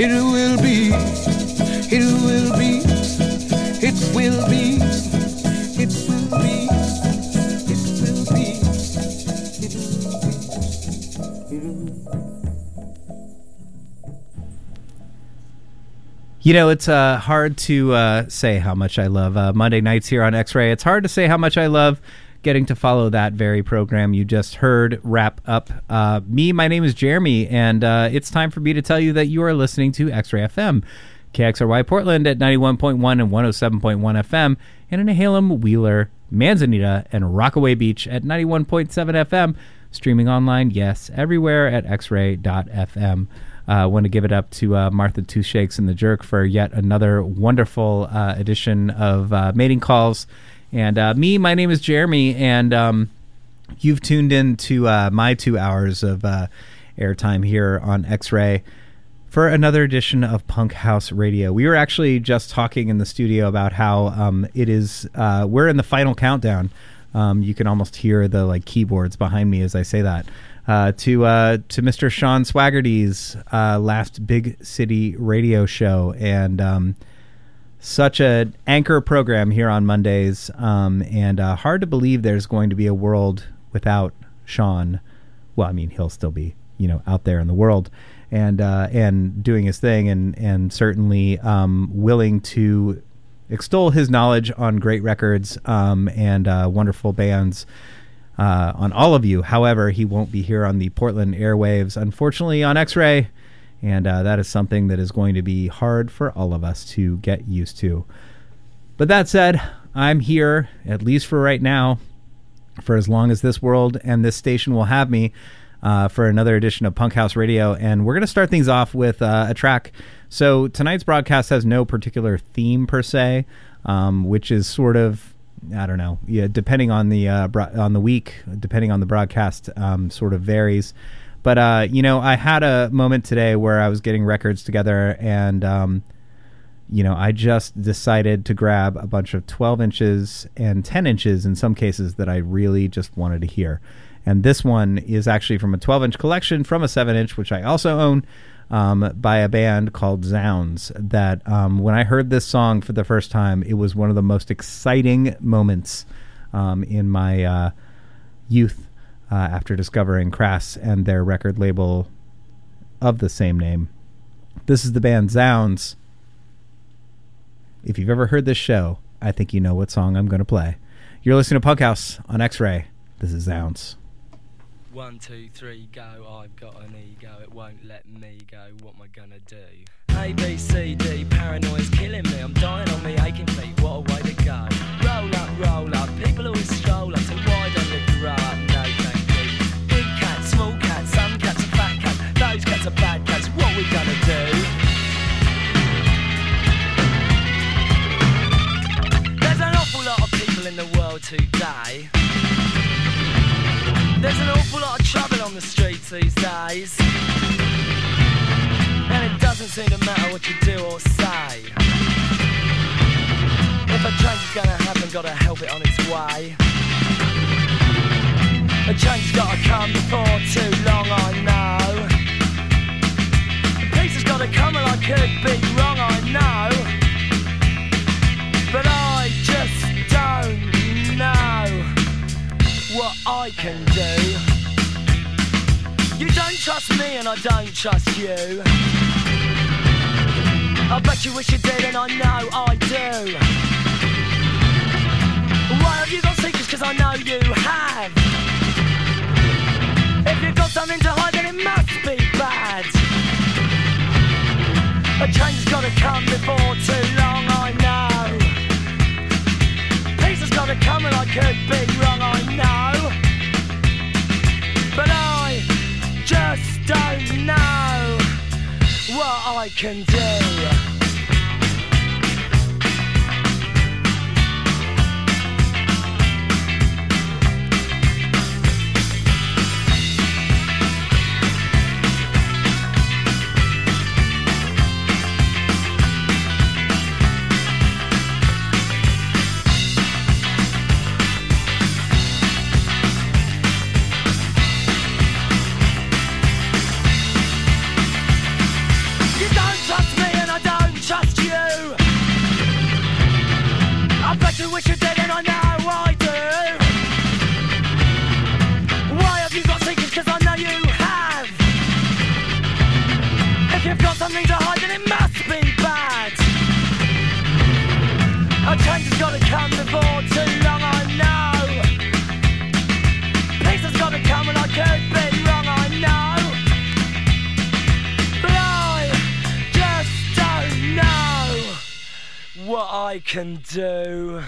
It will be, it will be, it will be, it will be, it will be, it will be. You know, it's uh, hard to uh, say how much I love uh, Monday nights here on X Ray. It's hard to say how much I love getting to follow that very program you just heard wrap up. Uh, me, my name is Jeremy, and uh, it's time for me to tell you that you are listening to X Ray FM, KXRY Portland at 91.1 and 107.1 FM, and in Halem, Wheeler, Manzanita, and Rockaway Beach at 91.7 FM. Streaming online, yes, everywhere at xray.fm. I uh, want to give it up to uh, Martha Two Shakes and the Jerk for yet another wonderful uh, edition of uh, Mating Calls. And uh, me, my name is Jeremy, and um, you've tuned in to uh, my two hours of airtime here on X Ray for another edition of Punk House Radio. We were actually just talking in the studio about how um, it is, we're in the final countdown. Um, you can almost hear the like keyboards behind me as I say that uh, to uh, to Mr. Sean Swaggerty's uh, last big city radio show, and um, such an anchor program here on Mondays. Um, and uh, hard to believe there's going to be a world without Sean. Well, I mean, he'll still be you know out there in the world and uh, and doing his thing, and and certainly um, willing to extol his knowledge on great records um, and uh, wonderful bands uh, on all of you. However, he won't be here on the Portland airwaves, unfortunately, on X Ray. And uh, that is something that is going to be hard for all of us to get used to. But that said, I'm here, at least for right now, for as long as this world and this station will have me. Uh, for another edition of Punk House Radio. And we're going to start things off with uh, a track. So tonight's broadcast has no particular theme per se, um, which is sort of I don't know. Yeah, depending on the uh, bro- on the week, depending on the broadcast, um, sort of varies. But uh, you know, I had a moment today where I was getting records together, and um, you know, I just decided to grab a bunch of 12 inches and 10 inches in some cases that I really just wanted to hear. And this one is actually from a 12 inch collection from a 7 inch, which I also own, um, by a band called Zounds. That um, when I heard this song for the first time, it was one of the most exciting moments um, in my uh, youth uh, after discovering Crass and their record label of the same name. This is the band Zounds. If you've ever heard this show, I think you know what song I'm going to play. You're listening to Punk House on X Ray. This is Zounds. One, two, three, go. I've got an ego, it won't let me go. What am I gonna do? A, B, C, D, paranoia's killing me. I'm dying on me aching feet. What a way to go. Roll up, roll up. People always stroll up. So today. There's an awful lot of trouble on the streets these days. And it doesn't seem to matter what you do or say. If a change is gonna happen, gotta help it on its way. A change has gotta come before too long, I know. The peace has gotta come and I could be wrong, I can do. You don't trust me and I don't trust you. I bet you wish you did and I know I do. Why have you got secrets? Cause I know you have. If you've got something to hide then it must be bad. A change has gotta come before too long, I know. Peace has gotta come and I could be wrong, I know. What I can do. done before too long, I know. Peace has got to come and I could be wrong, I know. But I just don't know what I can do.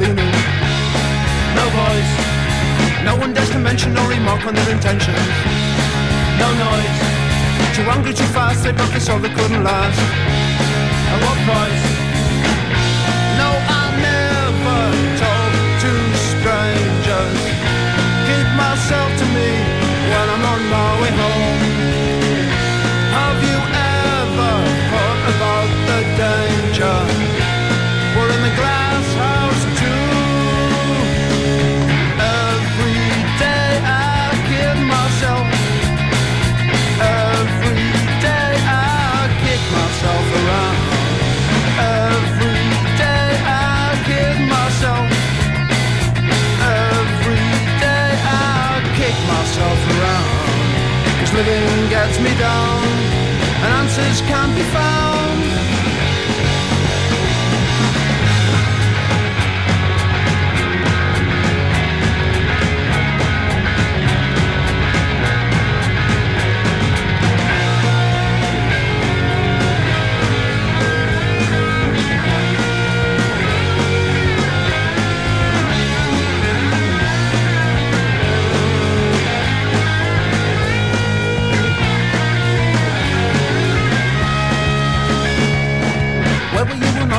No voice, no one dares to mention or remark on their intentions. No noise, too hungry, too fast, they broke us all they couldn't last. At what price? Everything gets me down, and answers can't be found.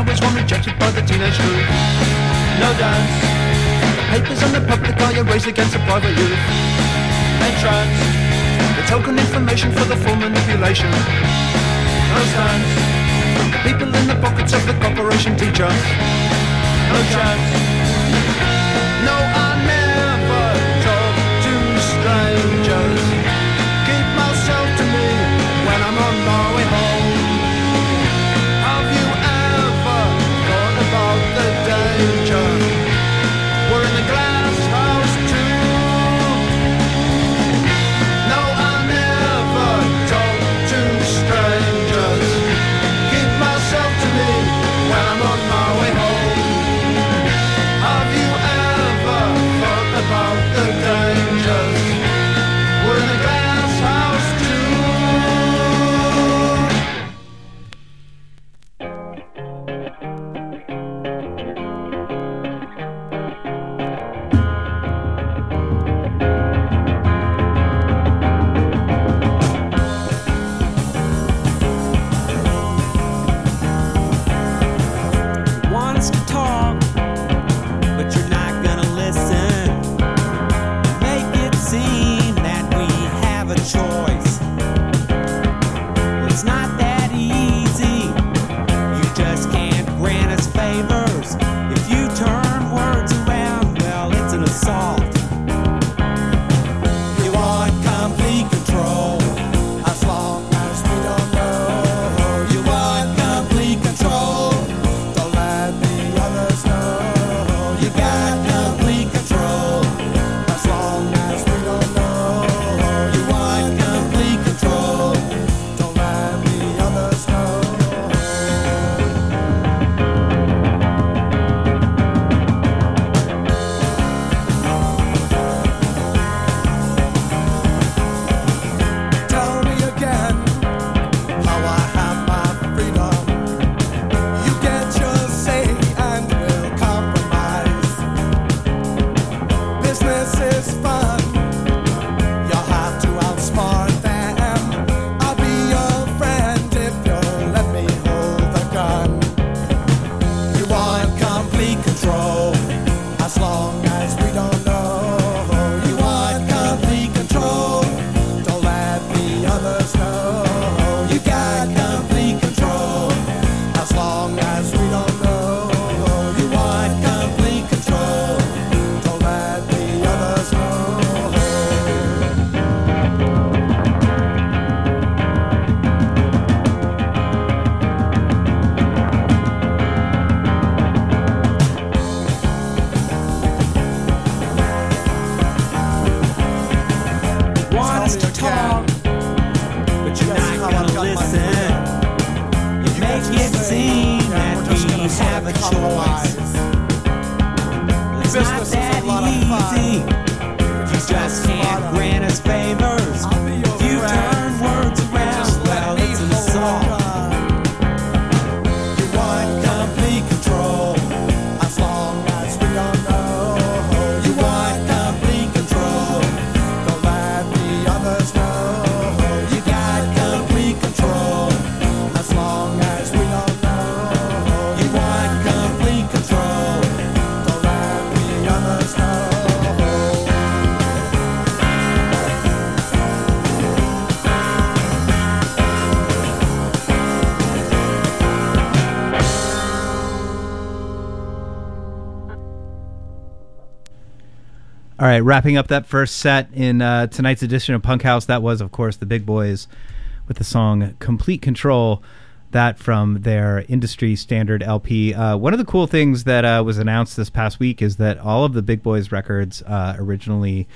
I was one rejected by the teenage group. No dance. Papers on the public eye erased against the private youth. Entrance. The token information for the full manipulation. No chance. The people in the pockets of the corporation teacher. No chance. No All right, wrapping up that first set in uh, tonight's edition of Punk House. That was, of course, the Big Boys with the song "Complete Control." That from their industry standard LP. Uh, one of the cool things that uh, was announced this past week is that all of the Big Boys records uh, originally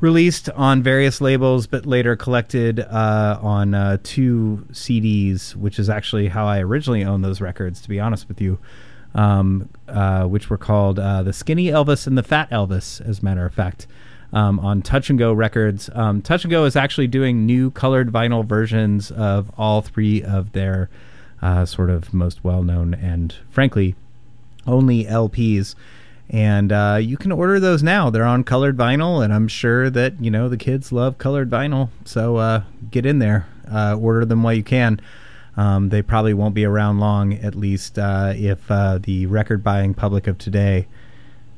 released on various labels, but later collected uh, on uh, two CDs, which is actually how I originally owned those records, to be honest with you, um, uh, which were called uh, The Skinny Elvis and The Fat Elvis, as a matter of fact, um, on Touch and Go Records. Um, Touch and Go is actually doing new colored vinyl versions of all three of their uh, sort of most well known and, frankly, only LPs. And uh, you can order those now. They're on colored vinyl, and I'm sure that you know the kids love colored vinyl. So uh, get in there, uh, order them while you can. Um, they probably won't be around long, at least uh, if uh, the record buying public of today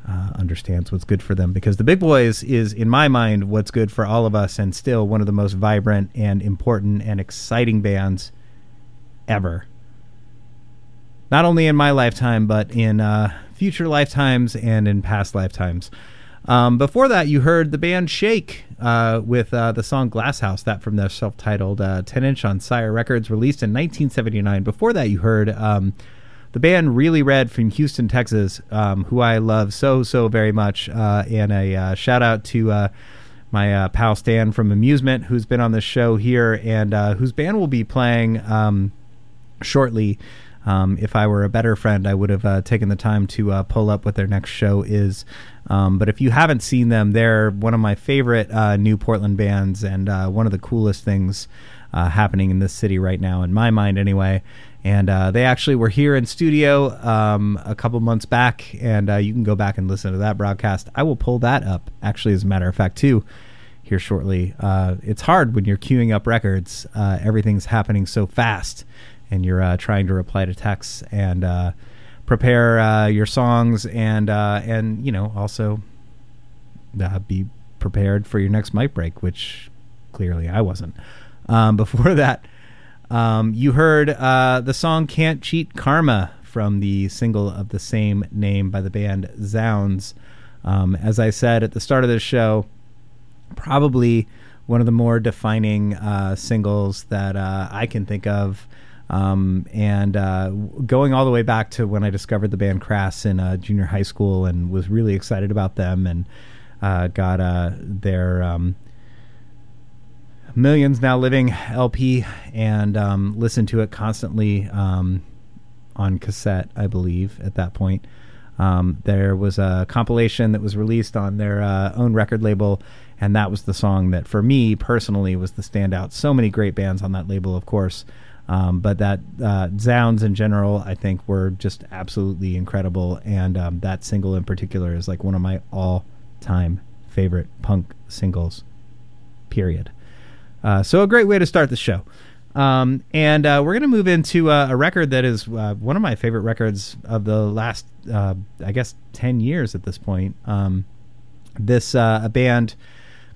uh, understands what's good for them. Because the Big Boys is, in my mind, what's good for all of us, and still one of the most vibrant and important and exciting bands ever not only in my lifetime, but in uh, future lifetimes and in past lifetimes. Um, before that, you heard the band Shake uh, with uh, the song Glass House, that from their self titled 10 inch on Sire Records, released in 1979. Before that, you heard um, the band Really Red from Houston, Texas, um, who I love so, so very much. Uh, and a uh, shout out to uh, my uh, pal Stan from Amusement, who's been on the show here and uh, whose band will be playing um, shortly. Um, if I were a better friend, I would have uh, taken the time to uh, pull up what their next show is. Um, but if you haven't seen them, they're one of my favorite uh, new Portland bands and uh, one of the coolest things uh, happening in this city right now, in my mind, anyway. And uh, they actually were here in studio um, a couple months back, and uh, you can go back and listen to that broadcast. I will pull that up, actually, as a matter of fact, too here shortly. Uh, it's hard when you're queuing up records. Everything's happening so fast, and you're trying to reply to texts and prepare uh, your songs, and uh, and you know also uh, be prepared for your next mic break, which clearly I wasn't. Um, before that, um, you heard uh, the song "Can't Cheat Karma" from the single of the same name by the band Zounds. Um, as I said at the start of this show, probably one of the more defining uh, singles that uh, I can think of. Um, and uh, going all the way back to when I discovered the band Crass in uh, junior high school and was really excited about them and uh, got uh, their um, Millions Now Living LP and um, listened to it constantly um, on cassette, I believe, at that point. Um, there was a compilation that was released on their uh, own record label, and that was the song that, for me personally, was the standout. So many great bands on that label, of course, um, but that uh, Zounds in general, I think, were just absolutely incredible, and um, that single in particular is like one of my all-time favorite punk singles. Period. Uh, so a great way to start the show. Um, and uh, we're going to move into uh, a record that is uh, one of my favorite records of the last, uh, I guess, 10 years at this point. Um, this, a band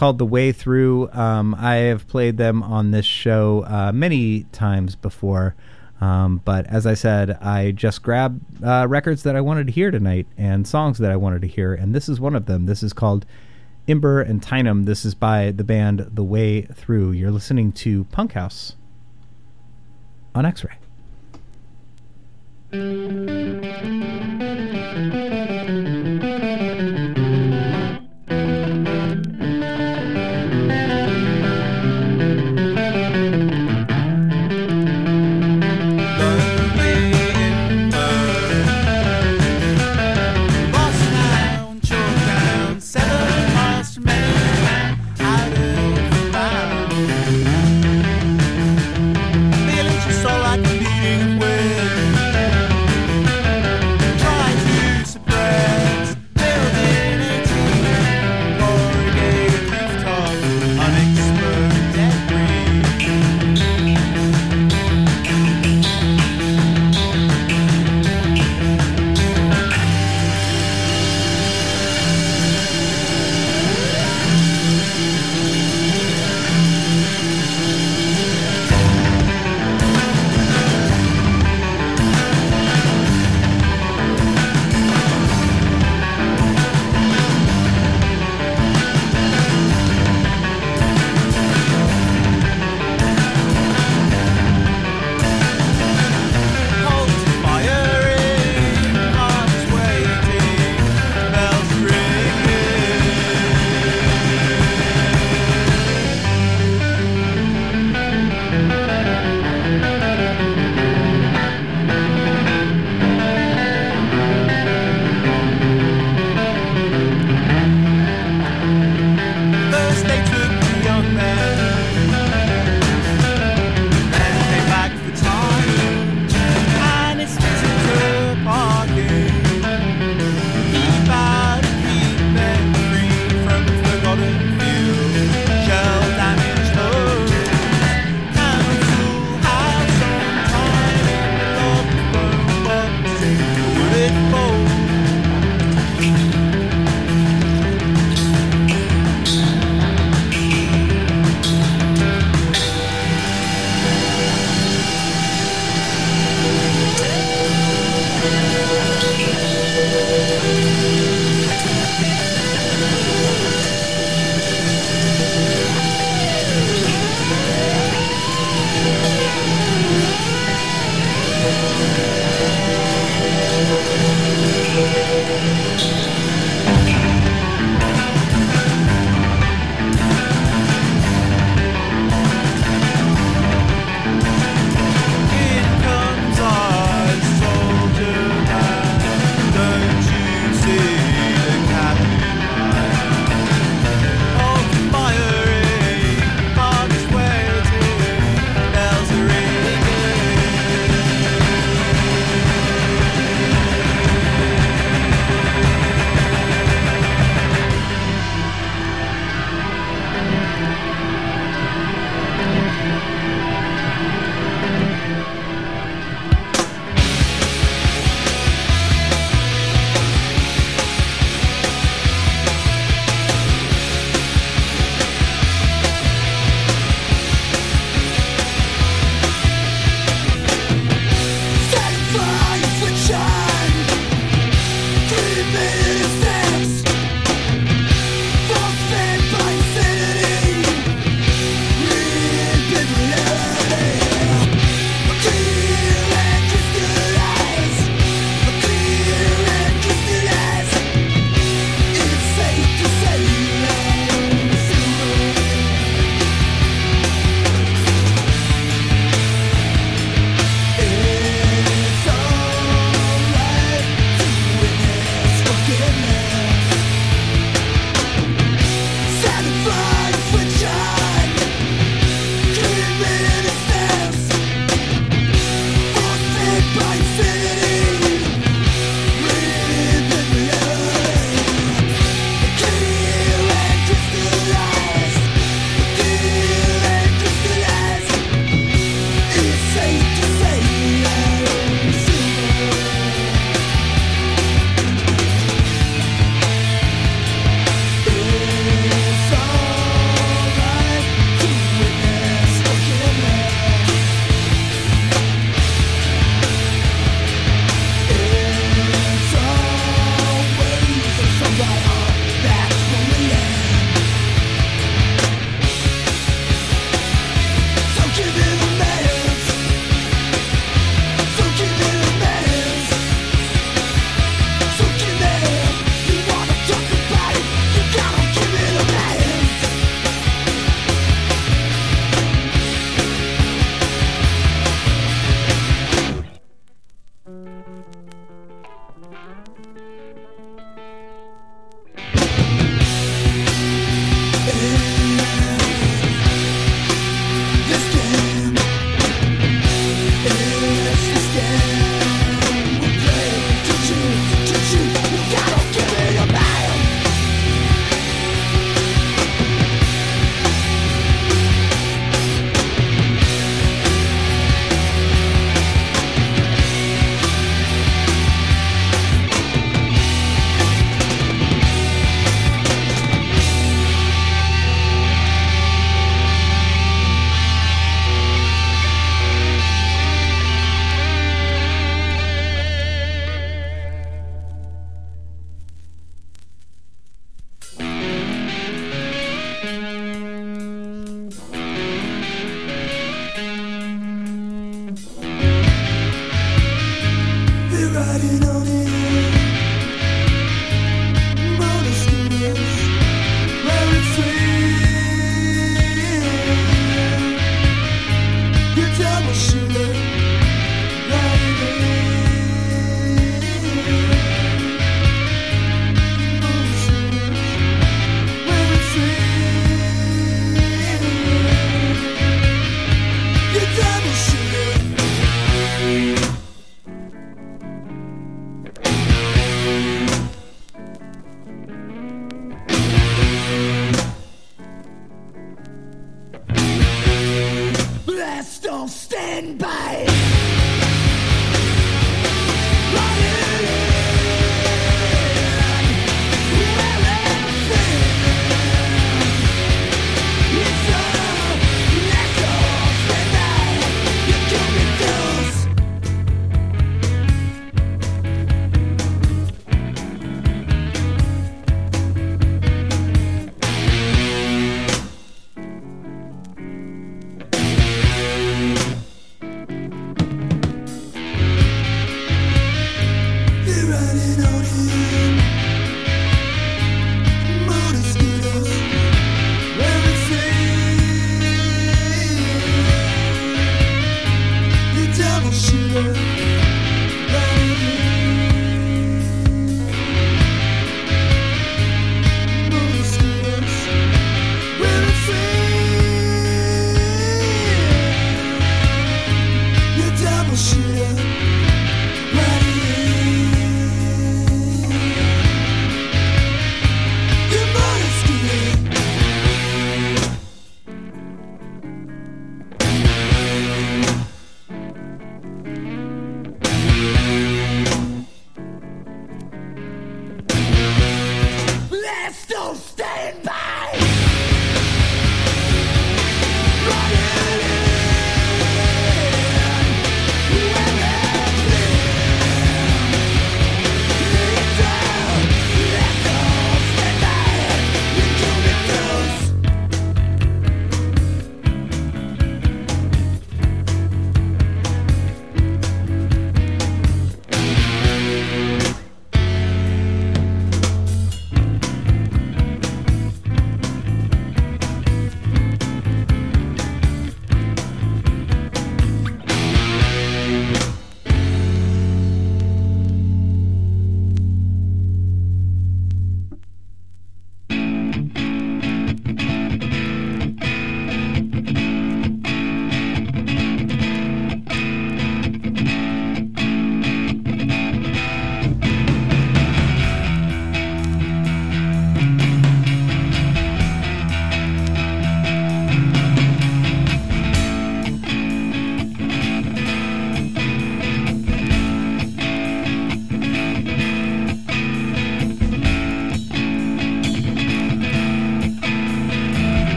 called The Way Through. Um, I have played them on this show uh, many times before. Um, but as I said, I just grabbed uh, records that I wanted to hear tonight and songs that I wanted to hear. And this is one of them. This is called Imber and Tyneham. This is by the band The Way Through. You're listening to Punk House on X Ray.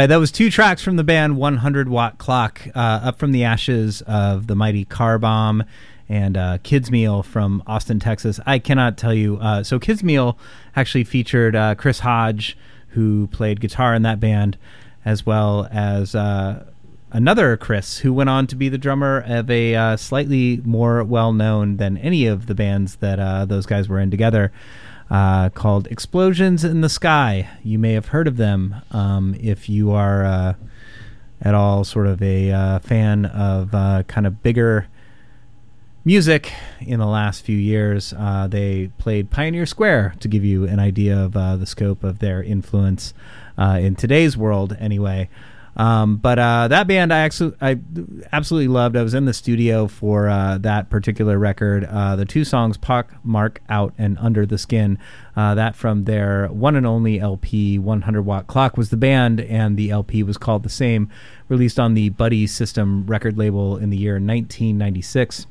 Right, that was two tracks from the band 100 Watt Clock, uh, up from the ashes of the mighty Car Bomb and uh, Kids Meal from Austin, Texas. I cannot tell you. Uh, so, Kids Meal actually featured uh, Chris Hodge, who played guitar in that band, as well as uh, another Chris, who went on to be the drummer of a uh, slightly more well known than any of the bands that uh, those guys were in together uh, called Explosions in the Sky. You may have heard of them um, if you are uh, at all sort of a uh, fan of uh, kind of bigger music in the last few years. Uh, they played Pioneer Square to give you an idea of uh, the scope of their influence in today's world, anyway. Um, but uh, that band I actually I absolutely loved. I was in the studio for uh, that particular record. Uh, the two songs "Pock Mark Out" and "Under the Skin." Uh, that from their one and only LP, 100 Watt Clock, was the band, and the LP was called the same. Released on the Buddy System record label in the year 1996.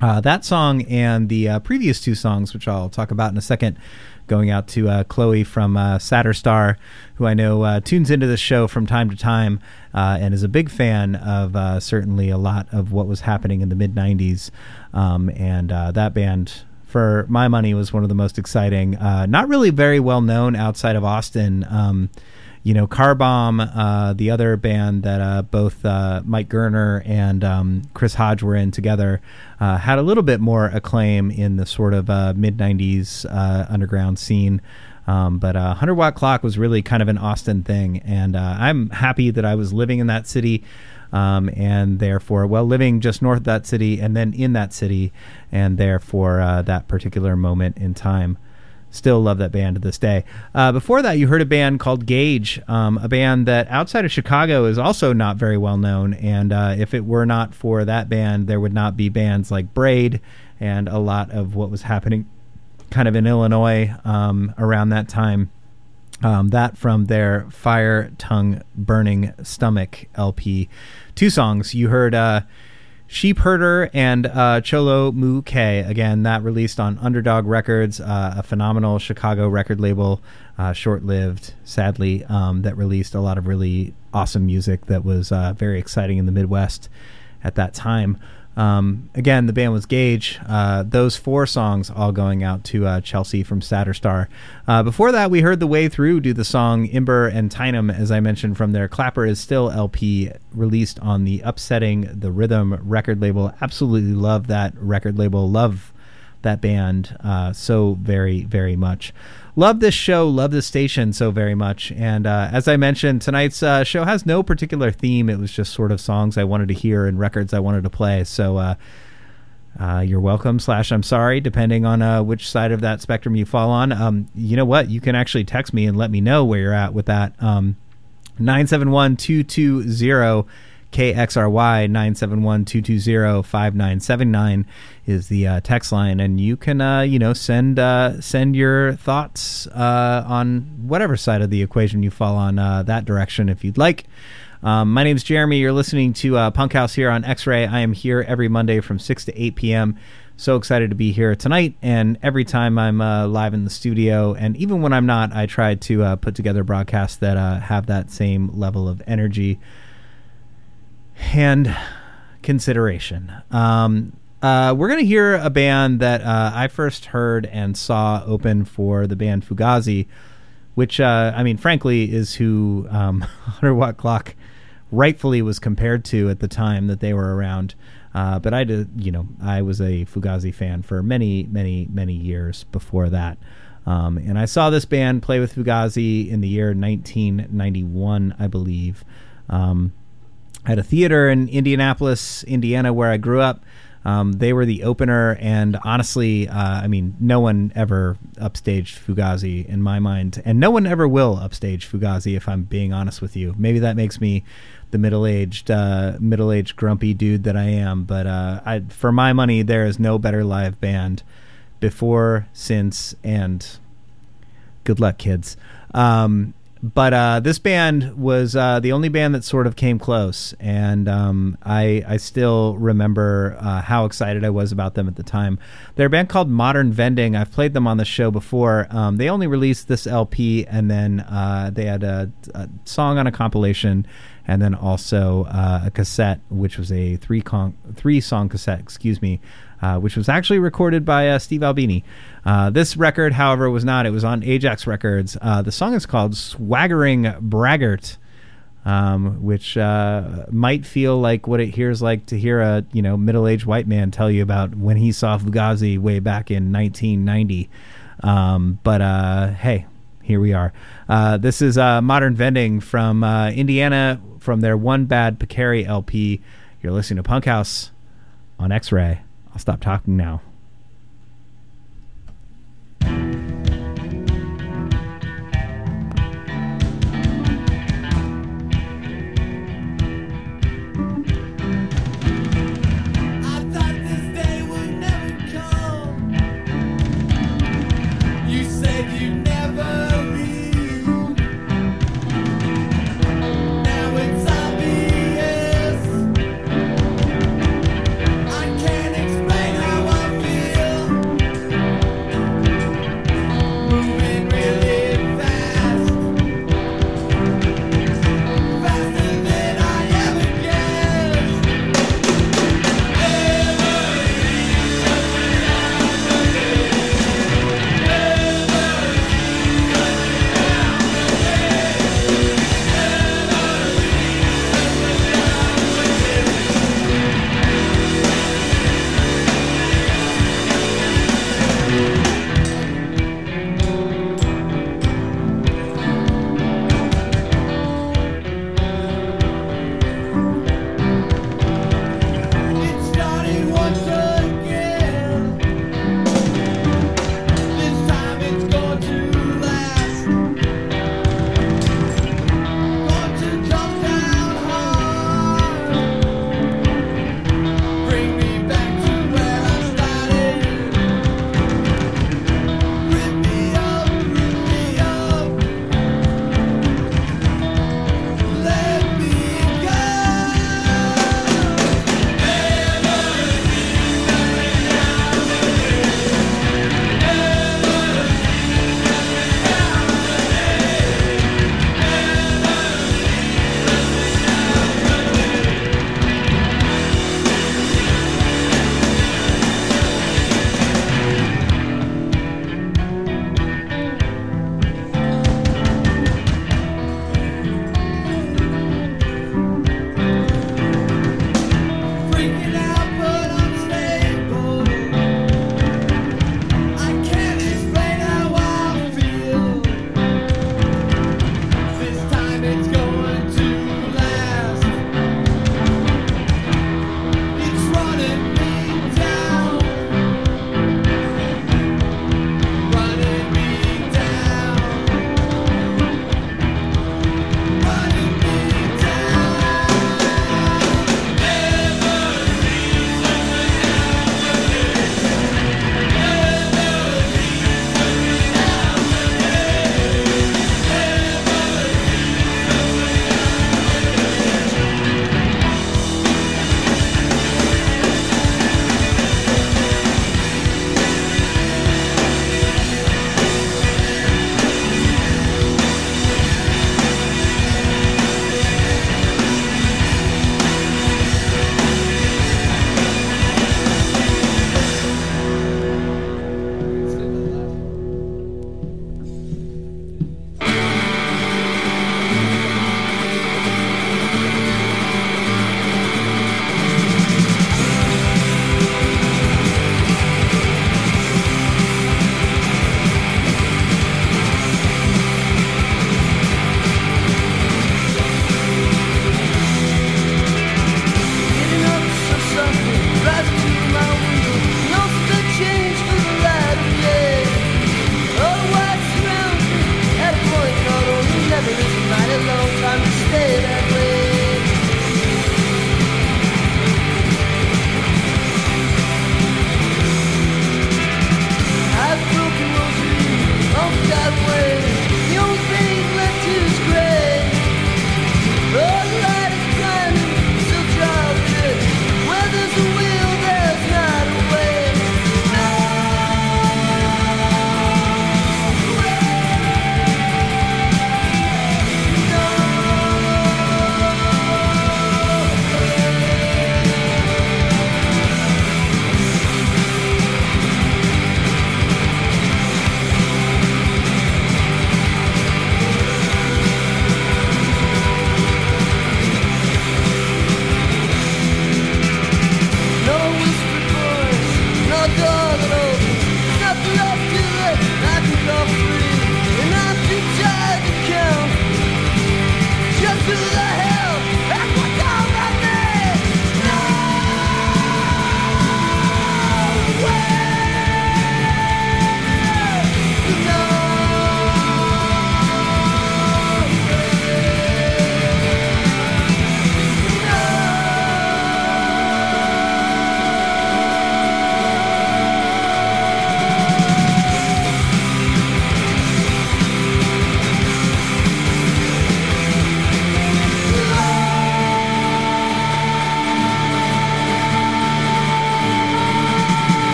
Uh, that song and the uh, previous two songs, which I'll talk about in a second, going out to uh, Chloe from uh, Star, who I know uh, tunes into the show from time to time uh, and is a big fan of uh, certainly a lot of what was happening in the mid 90s. Um, and that band, for my money, was one of the most exciting. Uh, not really very well known outside of Austin. Um, you know, Car Bomb, uh, the other band that uh, both uh, Mike Gerner and um, Chris Hodge were in together, uh, had a little bit more acclaim in the sort of uh, mid 90s uh, underground scene. Um, but uh, 100 Watt Clock was really kind of an Austin thing. And I'm happy that I was living in that city. Um, and therefore, well, living just north of that city and then in that city, and therefore that particular moment in time. Still love that band to this day. Uh, before that, you heard a band called Gauge, um, a band that outside of Chicago is also not very well known. And uh, if it were not for that band, there would not be bands like Braid and a lot of what was happening kind of in Illinois um, around that time. Um, that from their Fire Tongue Burning Stomach LP. Two songs. You heard. Uh, Sheephurter and uh, Cholo Moo Key. Again, that released on Underdog Records, uh, a phenomenal Chicago record label, uh, short lived, sadly, um, that released a lot of really awesome music that was uh, very exciting in the Midwest at that time. Um, again, the band was Gauge. Uh, those four songs all going out to uh, Chelsea from Shatterstar. Uh, before that, we heard The Way Through do the song Imber and Tyneham, as I mentioned, from their Clapper is Still LP released on the Upsetting the Rhythm record label. Absolutely love that record label. Love that band uh, so very, very much love this show, love this station so very much. And uh, as I mentioned, tonight's uh, show has no particular theme. It was just sort of songs I wanted to hear and records I wanted to play. So uh, uh you're welcome, slash, I'm sorry, depending on uh, which side of that spectrum you fall on. Um, you know what? You can actually text me and let me know where you're at with that. Um, 971 220 KXRY 971-220-5979 is the uh, text line, and you can uh, you know send uh, send your thoughts uh, on whatever side of the equation you fall on uh, that direction if you'd like. Um, my name is Jeremy. You're listening to uh, Punk House here on X Ray. I am here every Monday from six to eight p.m. So excited to be here tonight, and every time I'm live in the studio, and even when I'm not, I try to put together broadcasts that have that same level of energy and consideration. Um, uh, we're going to hear a band that uh, I first heard and saw open for the band Fugazi, which, uh, I mean, frankly, is who um, 100 Watt Clock rightfully was compared to at the time that they were around. Uh, but I did, you know, I was a Fugazi fan for many, many, many years before that. Um, and I saw this band play with Fugazi in the year 1991, I believe. Um, at a theater in Indianapolis, Indiana, where I grew up. Um, they were the opener, and honestly, uh, I mean, no one ever upstaged Fugazi in my mind, and no one ever will upstage Fugazi. If I'm being honest with you, maybe that makes me the middle-aged, uh, middle-aged grumpy dude that I am. But uh, I, for my money, there is no better live band before, since, and good luck, kids. Um, but uh, this band was uh, the only band that sort of came close, and um, I I still remember uh, how excited I was about them at the time. They're a band called Modern Vending. I've played them on the show before. Um, they only released this LP, and then uh, they had a, a song on a compilation, and then also uh, a cassette, which was a three con- three song cassette. Excuse me. Uh, which was actually recorded by uh, Steve Albini. Uh, this record, however, was not. It was on Ajax Records. Uh, the song is called Swaggering Braggart, um, which uh, might feel like what it hears like to hear a you know middle aged white man tell you about when he saw Fugazi way back in 1990. Um, but hey, here we are. Uh, this is uh, Modern Vending from uh, Indiana from their One Bad Picari LP. You're listening to Punk House on X Ray. I'll stop talking now.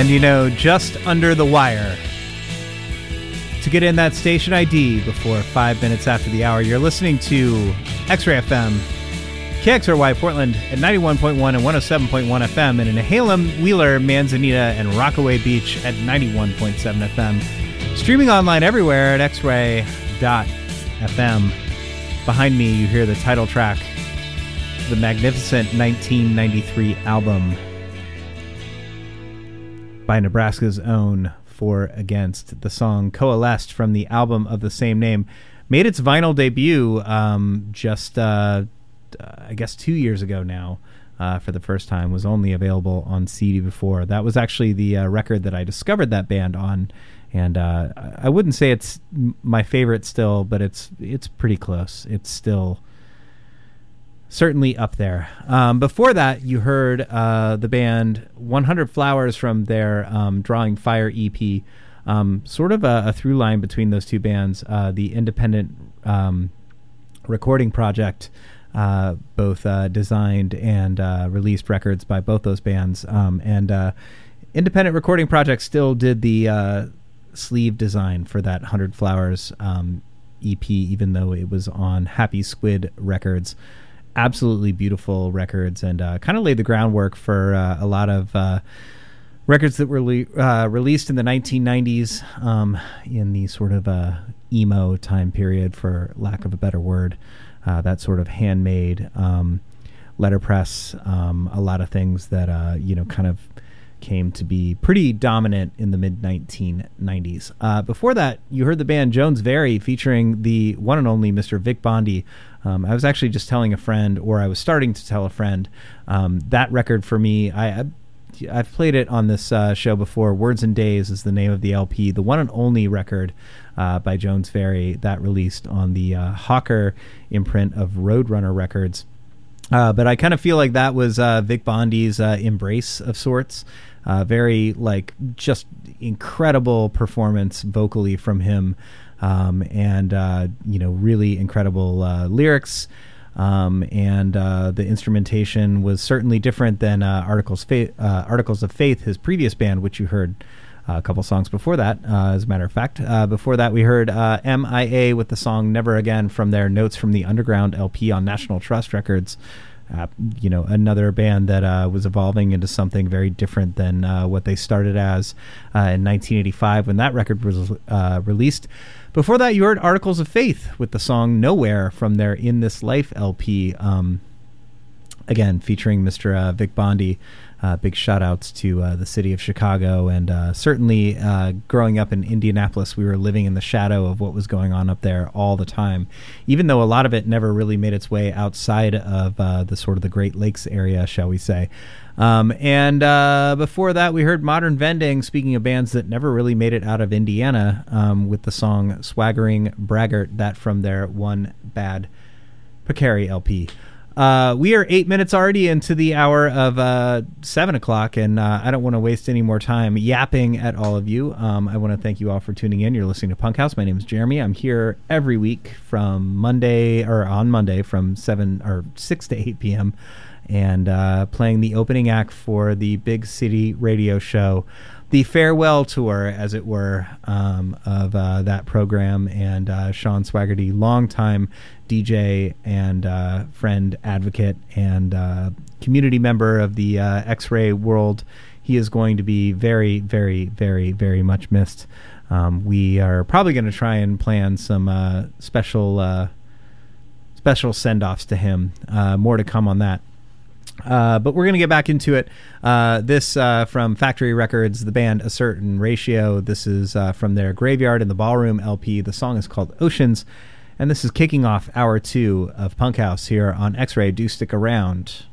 And you know, just under the wire. To get in that station ID before five minutes after the hour, you're listening to X Ray FM, KXRY Portland at 91.1 and 107.1 FM, and in Nehalem, Wheeler, Manzanita, and Rockaway Beach at 91.7 FM. Streaming online everywhere at xray.fm. Behind me, you hear the title track, the magnificent 1993 album by Nebraska's own For Against. The song Coalesced from the album of the same name made its vinyl debut um, just, uh, I guess, two years ago now. Uh, for the first time was only available on CD before. That was actually the uh, record that I discovered that band on, and uh, I wouldn't say it's my favorite still, but it's it's pretty close. It's still certainly up there. Um, before that, you heard uh, the band 100 Flowers from their um, Drawing Fire EP. Um, sort of a, a, through line between those two bands, uh, the independent um, recording project. Uh, both uh, designed and uh, released records by both those bands, um, and uh, independent recording project still did the sleeve design for that Hundred Flowers um, EP, even though it was on Happy Squid Records absolutely beautiful records and uh, kind of laid the groundwork for uh, a lot of uh, records that were le- uh, released in the 1990s um, in the sort of uh, emo time period, for lack of a better word. Uh, that sort of handmade um, letterpress, um, a lot of things that you know kind of came to be pretty dominant in the mid 1990s. Uh, before that, you heard the band Jones Very featuring the one and only Mr. Vic Bondi. Um, I was actually just telling a friend, or I was starting to tell a friend, um, that record for me, I, I I've played it on this uh, show before. Words and Days is the name of the LP, the one and only record uh, by Jones Very that released on the uh, Hawker imprint of Roadrunner Records. Uh, but I kind of feel like that was uh, Vic Bondi's uh, embrace of sorts. Very like just incredible performance vocally from him, um, and uh, you know really incredible uh, lyrics. Um, and uh, the instrumentation was certainly different than uh, Articles, Fa- uh, Articles of Faith, his previous band, which you heard a couple songs before that, as a matter of fact. before that, we heard MIA with the song Never Again from their Notes from the Underground LP on National Trust Records uh, you know, another band that uh, was evolving into something very different than uh, what they started as uh, in 1985 when that record was uh, released. Before that, you heard Articles of Faith with the song Nowhere from their In This Life LP. Um, again, featuring Mr. Uh, Vic Bondi. Uh, big shout outs to uh, the city of Chicago. And uh, certainly uh, growing up in Indianapolis, we were living in the shadow of what was going on up there all the time, even though a lot of it never really made its way outside of uh, the sort of the Great Lakes area, shall we say. Um, and uh, before that, we heard Modern Vending, speaking of bands that never really made it out of Indiana, um, with the song Swaggering Braggart, that from their One Bad Picari LP. Uh, we are eight minutes already into the hour of uh, seven o'clock, and uh, I don't want to waste any more time yapping at all of you. Um, I want to thank you all for tuning in. You're listening to Punk House. My name is Jeremy. I'm here every week from Monday or on Monday from seven or six to eight p.m. and uh, playing the opening act for the Big City Radio Show the farewell tour, as it were, um, of uh, that program. And uh, Sean Swaggerty, longtime DJ and uh, friend, advocate, and uh, community member of the uh, X Ray world, he is going to be very, very, very, very much missed. Um, we are probably going to try and plan some uh, special special send offs to him. more to come on that. Uh, but we're going to get back into it. Uh, this uh, from Factory Records, the band A Certain Ratio. This is uh, from their Graveyard in the Ballroom LP. The song is called Oceans. And this is kicking off hour two of Punk House here on X Ray. Do stick around.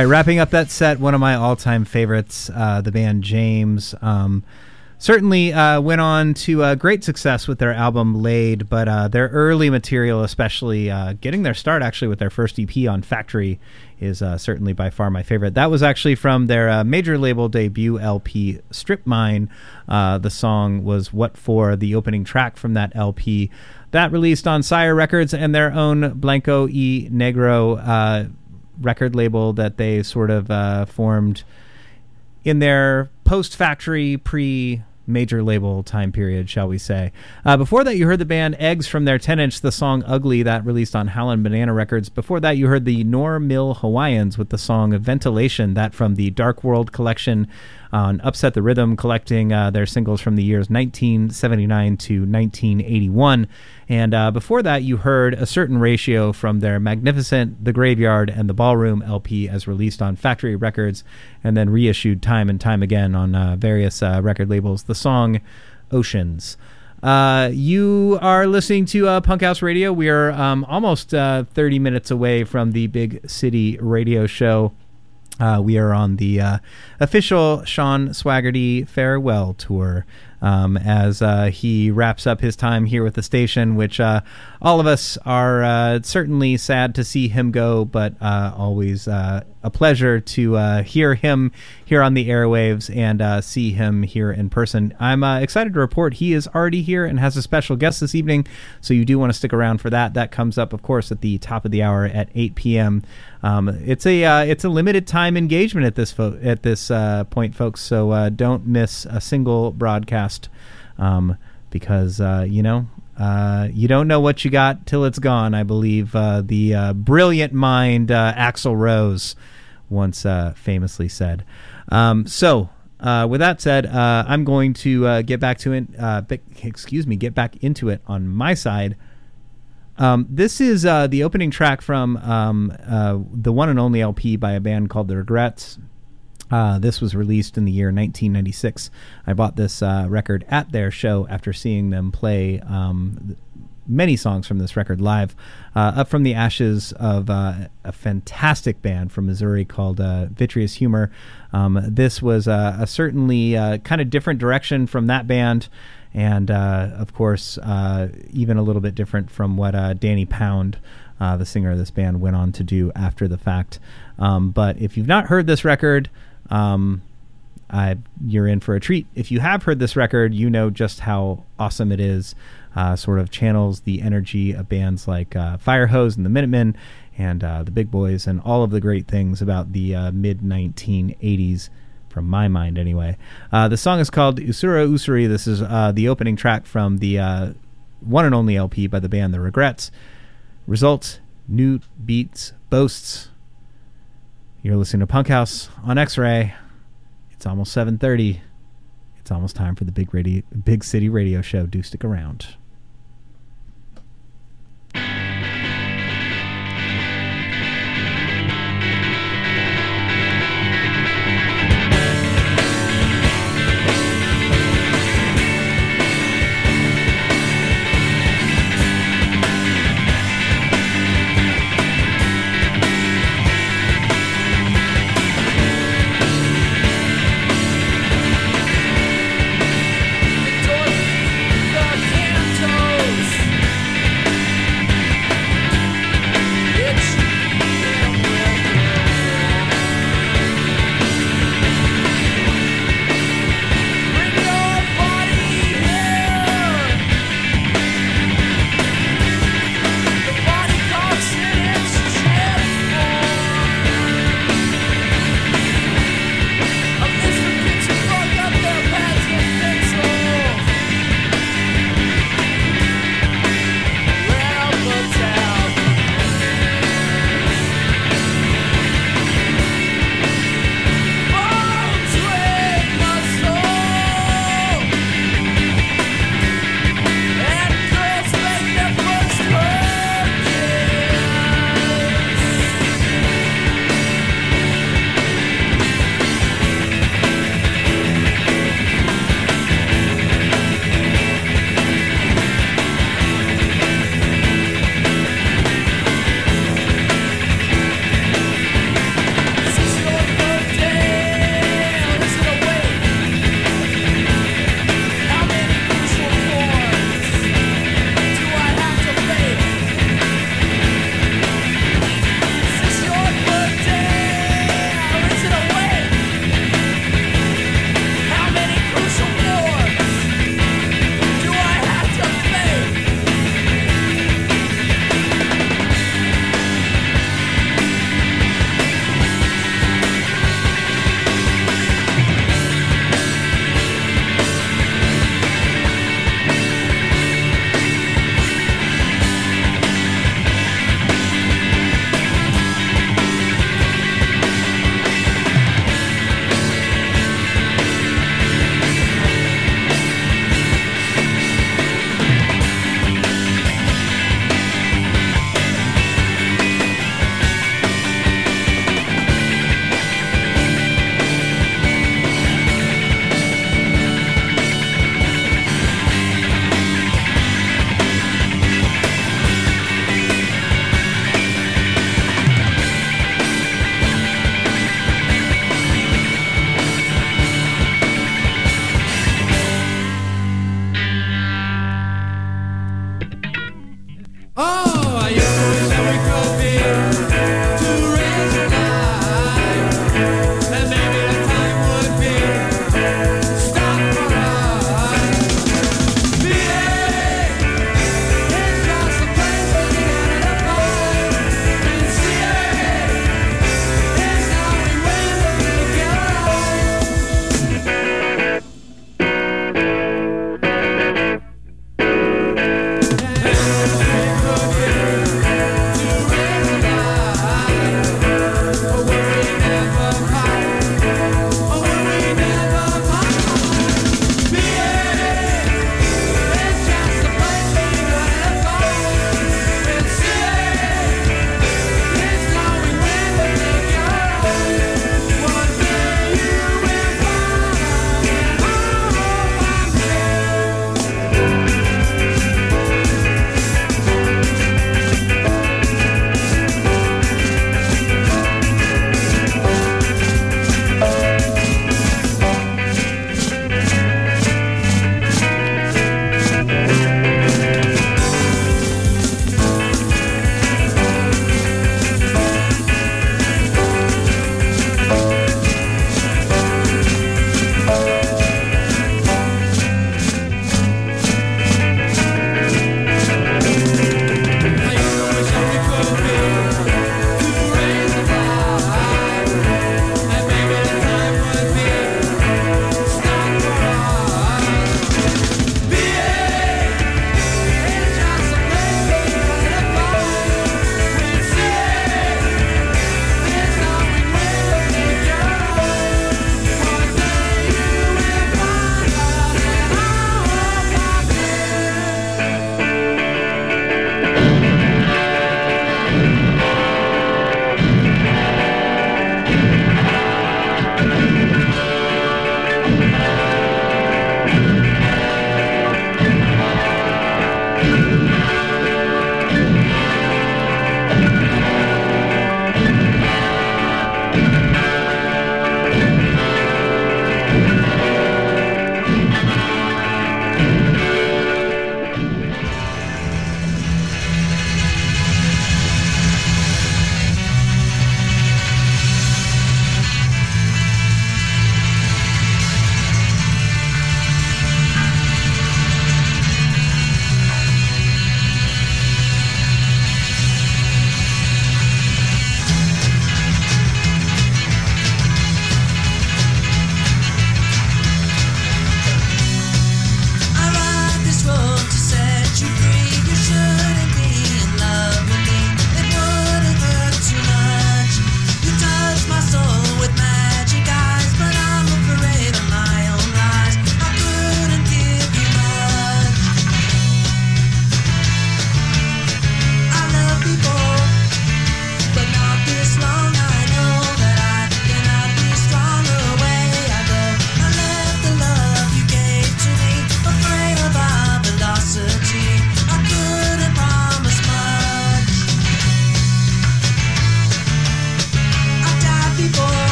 Right, wrapping up that set, one of my all-time favorites, uh, the band James. Um, certainly uh, went on to uh, great success with their album Laid, but uh, their early material, especially uh, getting their start actually with their first EP on Factory, is uh, certainly by far my favorite. That was actually from their uh, major label debut LP, Strip Mine. The song was What For, the opening track from that LP. That released on Sire Records and their own Blanco e Negro record label that they sort of uh, formed in their post factory pre major label time period, shall we say. Uh, before that, you heard the band Eggs from their 10 inch, the song Ugly, that released on Howlin' Banana Records. Before that, you heard the Normil Hawaiians with the song Ventilation, that from the Dark World collection on Upset the Rhythm, collecting uh, their singles from the years 1979 to 1981. And uh, before that, you heard a certain ratio from their magnificent The Graveyard and the Ballroom LP as released on Factory Records and then reissued time and time again on uh, various uh, record labels. The song Oceans. Uh, you are listening to uh, Punk House Radio. We are um, almost uh, 30 minutes away from the Big City Radio Show. Uh, we are on the uh, official Sean Swaggerty farewell tour um, as uh, he wraps up his time here with the station, which uh, all of us are uh, certainly sad to see him go, but uh, always a pleasure to hear him here on the airwaves and see him here in person. I'm excited to report he is already here and has a special guest this evening, so you do want to stick around for that. That comes up, of course, at the top of the hour at 8 p.m. Um, it's a uh, it's a limited time engagement at this fo- at this uh, point, folks. So uh, don't miss a single broadcast um, because uh, you know uh, you don't know what you got till it's gone. I believe uh, the uh, brilliant mind uh, Axl Rose once famously said. Um, so. With that said, I'm going to get back to it. Excuse me, get back into it on my side. Um, this is uh, the opening track from um, uh, the one and only LP by a band called The Regrets. Uh, this was released in the year 1996. I bought this uh, record at their show after seeing them play um, many songs from this record live. Uh, up from the ashes of uh, a fantastic band from Missouri called Vitreous Humor. Um, this was a certainly kind of different direction from that band and uh, of course, uh, even a little bit different from what uh, Danny Pound, the singer of this band, went on to do after the fact. Um, but if you've not heard this record, um, I, you're in for a treat. If you have heard this record, you know just how awesome it is. Uh, sort of channels the energy of bands like uh, Firehose and the Minutemen and uh, the Big Boys and all of the great things about the mid 1980s from my mind anyway. Uh, the song is called Usura Usury. This is uh, the opening track from the uh, one and only LP by the band The Regrets. Results, new beats, boasts. You're listening to Punk House on X-Ray. It's almost 7:30. It's almost time for the big radio, big city radio show. Do stick around.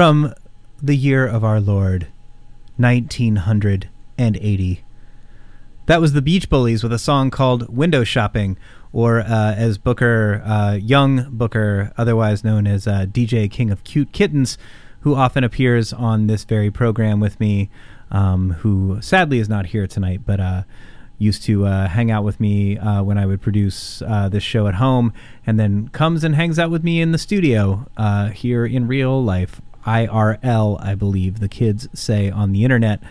From the year of our Lord, 1980. That was the Beach Bullies with a song called Window Shopping, or uh, as Booker, uh, young Booker, otherwise known as uh, DJ King of Cute Kittens, who often appears on this very program with me, um, who sadly is not here tonight, but uh, used to uh, hang out with me uh, when I would produce this show at home, and then comes and hangs out with me in the studio here in real life. IRL, I believe the kids say on the internet.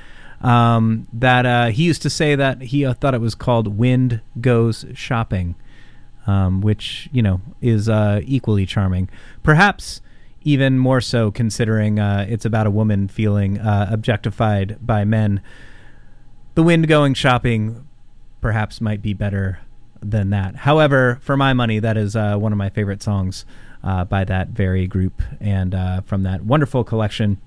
Um, that uh, he used to say that he uh, thought it was called Wind Goes Shopping, um, which, you know, is uh, equally charming. Perhaps even more so considering uh, it's about a woman feeling uh, objectified by men. The Wind Going Shopping perhaps might be better than that. However, for my money, that is uh, one of my favorite songs uh, by that very group and uh, from that wonderful collection.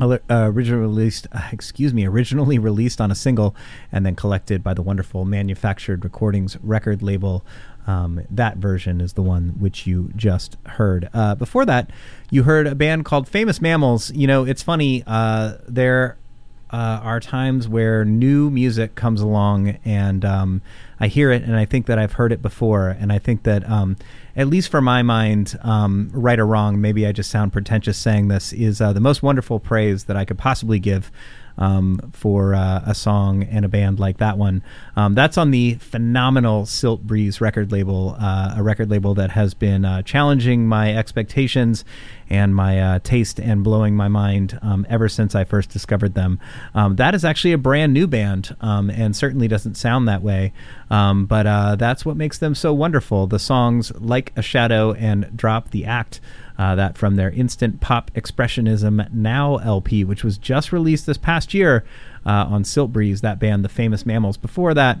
Uh, originally released, uh, excuse me, originally released on a single and then collected by the wonderful Manufactured Recordings record label. Um, that version is the one which you just heard. Uh, before that, you heard a band called Famous Mammals. You know, it's funny. Uh, there uh, are times where new music comes along and um, I hear it and I think that I've heard it before. And I think that, um, at least for my mind, um, right or wrong, maybe I just sound pretentious saying this, is uh, the most wonderful praise that I could possibly give. Um, for uh, a song and a band like that one. Um, that's on the phenomenal Siltbreeze record label, uh, a record label that has been uh, challenging my expectations and my uh, taste and blowing my mind um, ever since I first discovered them. Um, that is actually a brand new band um, and certainly doesn't sound that way, um, but uh, that's what makes them so wonderful. The songs Like a Shadow and Drop the Act. Uh, that from their Instant Pop Expressionism Now LP, which was just released this past year uh, on Siltbreeze, that band, The Famous Mammals. Before that,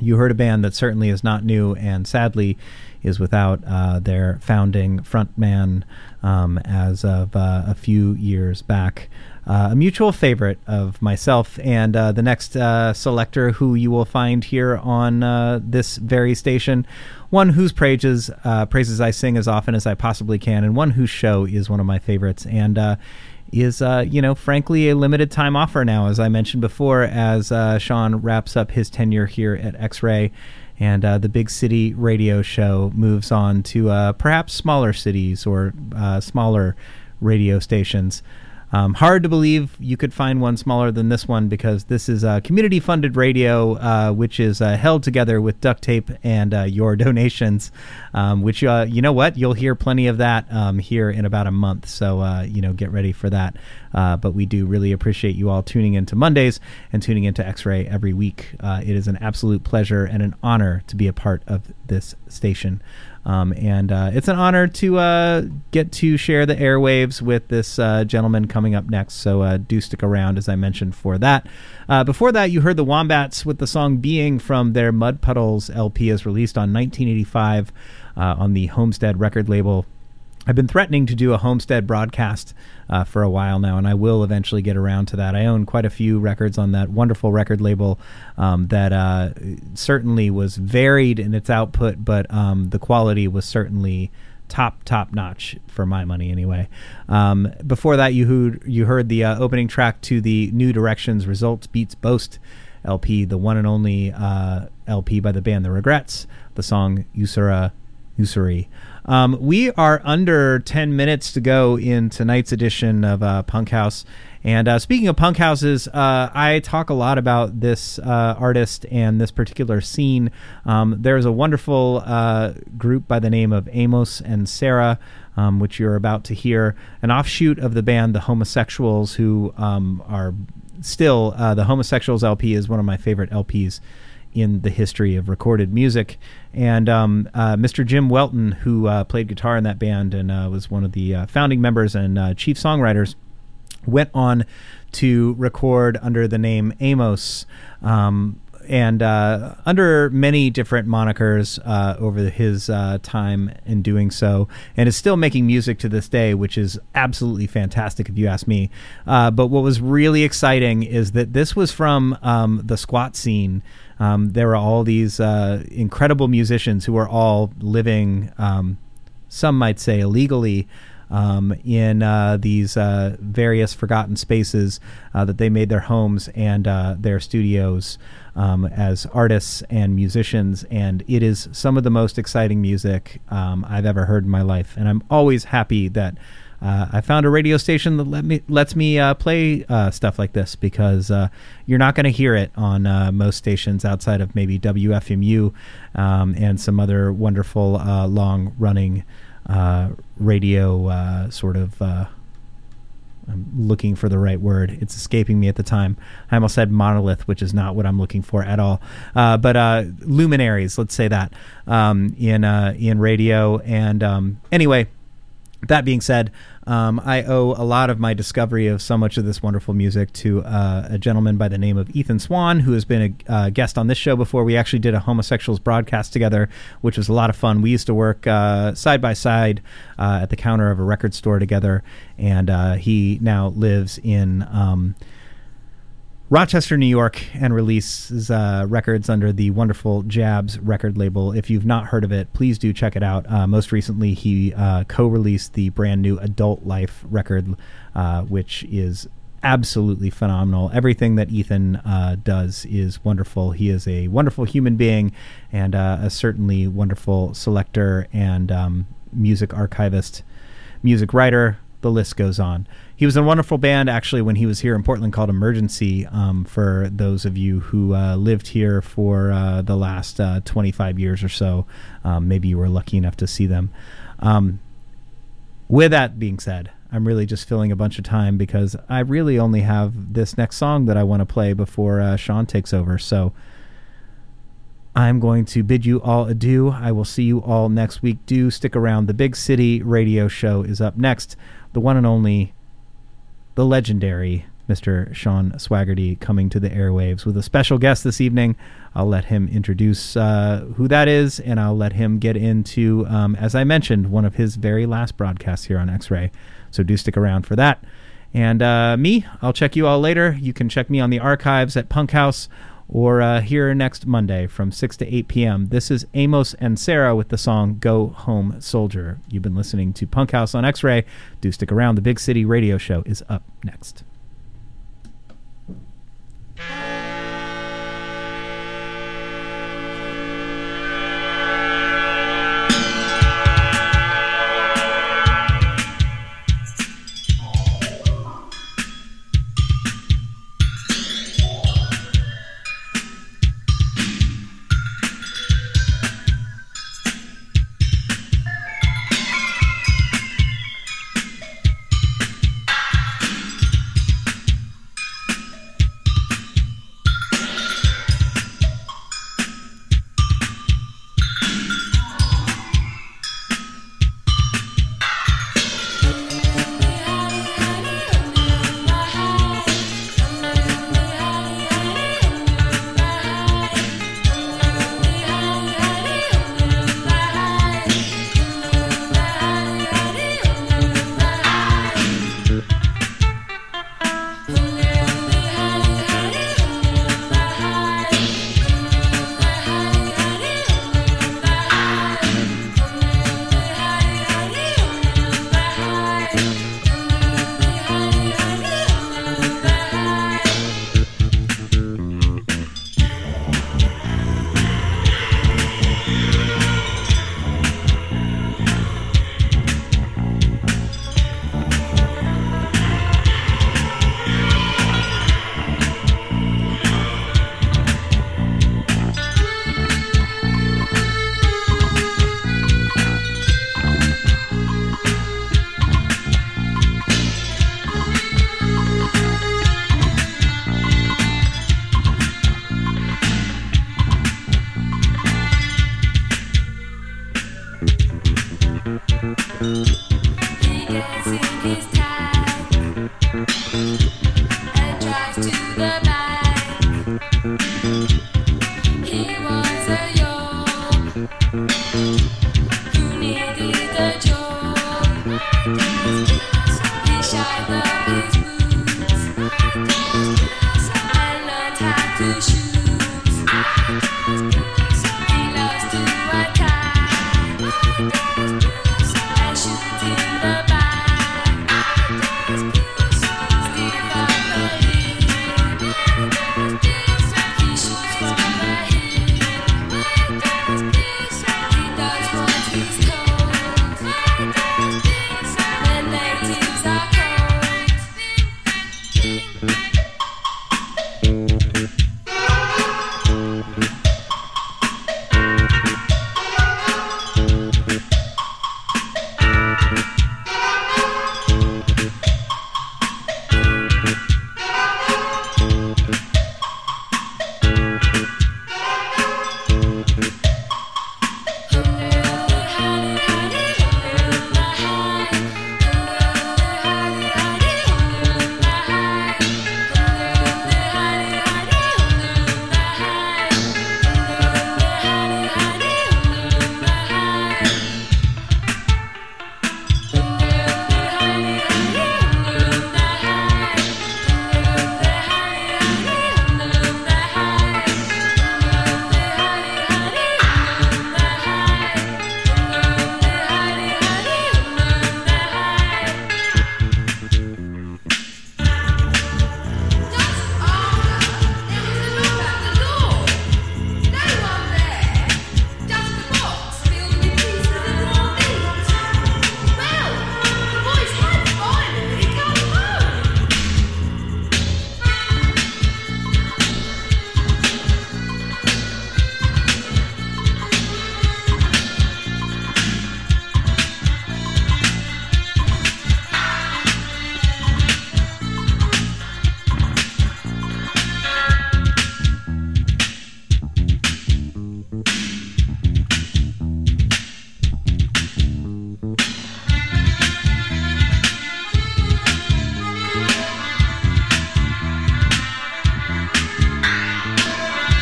you heard a band that certainly is not new and sadly is without uh, their founding frontman um, as of uh, a few years back. Uh, a mutual favorite of myself and uh, the next uh, selector who you will find here on uh, this very station. One whose praises praises I sing as often as I possibly can, and one whose show is one of my favorites. And is uh, you know frankly a limited time offer now as i mentioned before as uh, sean wraps up his tenure here at x-ray and uh, the big city radio show moves on to uh, perhaps smaller cities or uh, smaller radio stations um, hard to believe you could find one smaller than this one because this is uh, community funded radio, uh, which is uh, held together with duct tape and uh, your donations. Um, which uh, you know what you'll hear plenty of that um, here in about a month. So you know get ready for that. but we do really appreciate you all tuning into Mondays and tuning into X Ray every week. it is an absolute pleasure and an honor to be a part of this station. Um, and uh, it's an honor to uh, get to share the airwaves with this uh, gentleman coming up next. So uh, do stick around, as I mentioned, for that. Uh, before that, you heard the Wombats with the song Being from their Mud Puddles LP, as released on 1985 uh, on the Homestead record label. I've been threatening to do a Homestead broadcast uh, for a while now, and I will eventually get around to that. I own quite a few records on that wonderful record label um, that uh, certainly was varied in its output, but um, the quality was certainly top top notch for my money anyway. Um, before that, you heard, you heard the uh, opening track to the New Directions Results Beats Boast LP, the one and only uh, LP by the band The Regrets, the song Usura Usury. Um, we are under 10 minutes to go in tonight's edition of uh, Punk House. And uh, speaking of punk houses, uh, I talk a lot about this uh, artist and this particular scene. Um, there's a wonderful uh, group by the name of Amos and Sara, um, which you're about to hear, an offshoot of the band The Homosexuals, who um, are still uh, the Homosexuals LP is one of my favorite LPs in the history of recorded music. And um, uh, Mr. Jim Welton, who uh, played guitar in that band and uh, was one of the uh, founding members and uh, chief songwriters, went on to record under the name Amos. Um, and uh, under many different monikers over his time in doing so, and is still making music to this day, which is absolutely fantastic if you ask me. But what was really exciting is that this was from um, the squat scene. Um, there were all these uh, incredible musicians who were all living, um, some might say illegally, um, in uh, these uh, various forgotten spaces uh, that they made their homes and uh, their studios um, as artists and musicians. And it is some of the most exciting music um, I've ever heard in my life. And I'm always happy that. Uh, I found a radio station that let me lets me uh, play uh, stuff like this because uh, you're not going to hear it on uh, most stations outside of maybe WFMU um, and some other wonderful uh, long running radio sort of. I'm looking for the right word. It's escaping me at the time. I almost said monolith, which is not what I'm looking for at all. but luminaries, let's say that um, in in radio. And um, anyway, that being said, um, I owe a lot of my discovery of so much of this wonderful music to uh, a gentleman by the name of Ethan Swan, who has been a uh, guest on this show before. We actually did a homosexuals broadcast together, which was a lot of fun. We used to work uh, side by side uh, at the counter of a record store together, and uh, he now lives in. Um, Rochester, New York, and releases uh, records under the wonderful Jabs record label. If you've not heard of it, please do check it out. Uh, most recently, he uh, co released the brand new Adult Life record, uh, which is absolutely phenomenal. Everything that Ethan uh, does is wonderful. He is a wonderful human being and uh, a certainly wonderful selector and um, music archivist, music writer. The list goes on he was in a wonderful band actually when he was here in Portland called Emergency. Um, for those of you who uh, lived here for uh, the last uh, 25 years or so, um, maybe you were lucky enough to see them. Um, with that being said, I'm really just filling a bunch of time because I really only have this next song that I want to play before uh, Sean takes over. So. I'm going to bid you all adieu. I will see you all next week. Do stick around. The Big City Radio Show is up next. The one and only the legendary Mr. Sean Swaggerty coming to the airwaves with a special guest this evening. I'll let him introduce uh, who that is, and I'll let him get into, um, as I mentioned, one of his very last broadcasts here on X Ray. So do stick around for that. And uh, me, I'll check you all later. You can check me on the archives at Punk House or uh, here next Monday from 6 to 8 p.m. This is Amos and Sara with the song Go Home Soldier. You've been listening to Punk House on X Ray. Do stick around. The Big City Radio Show is up next.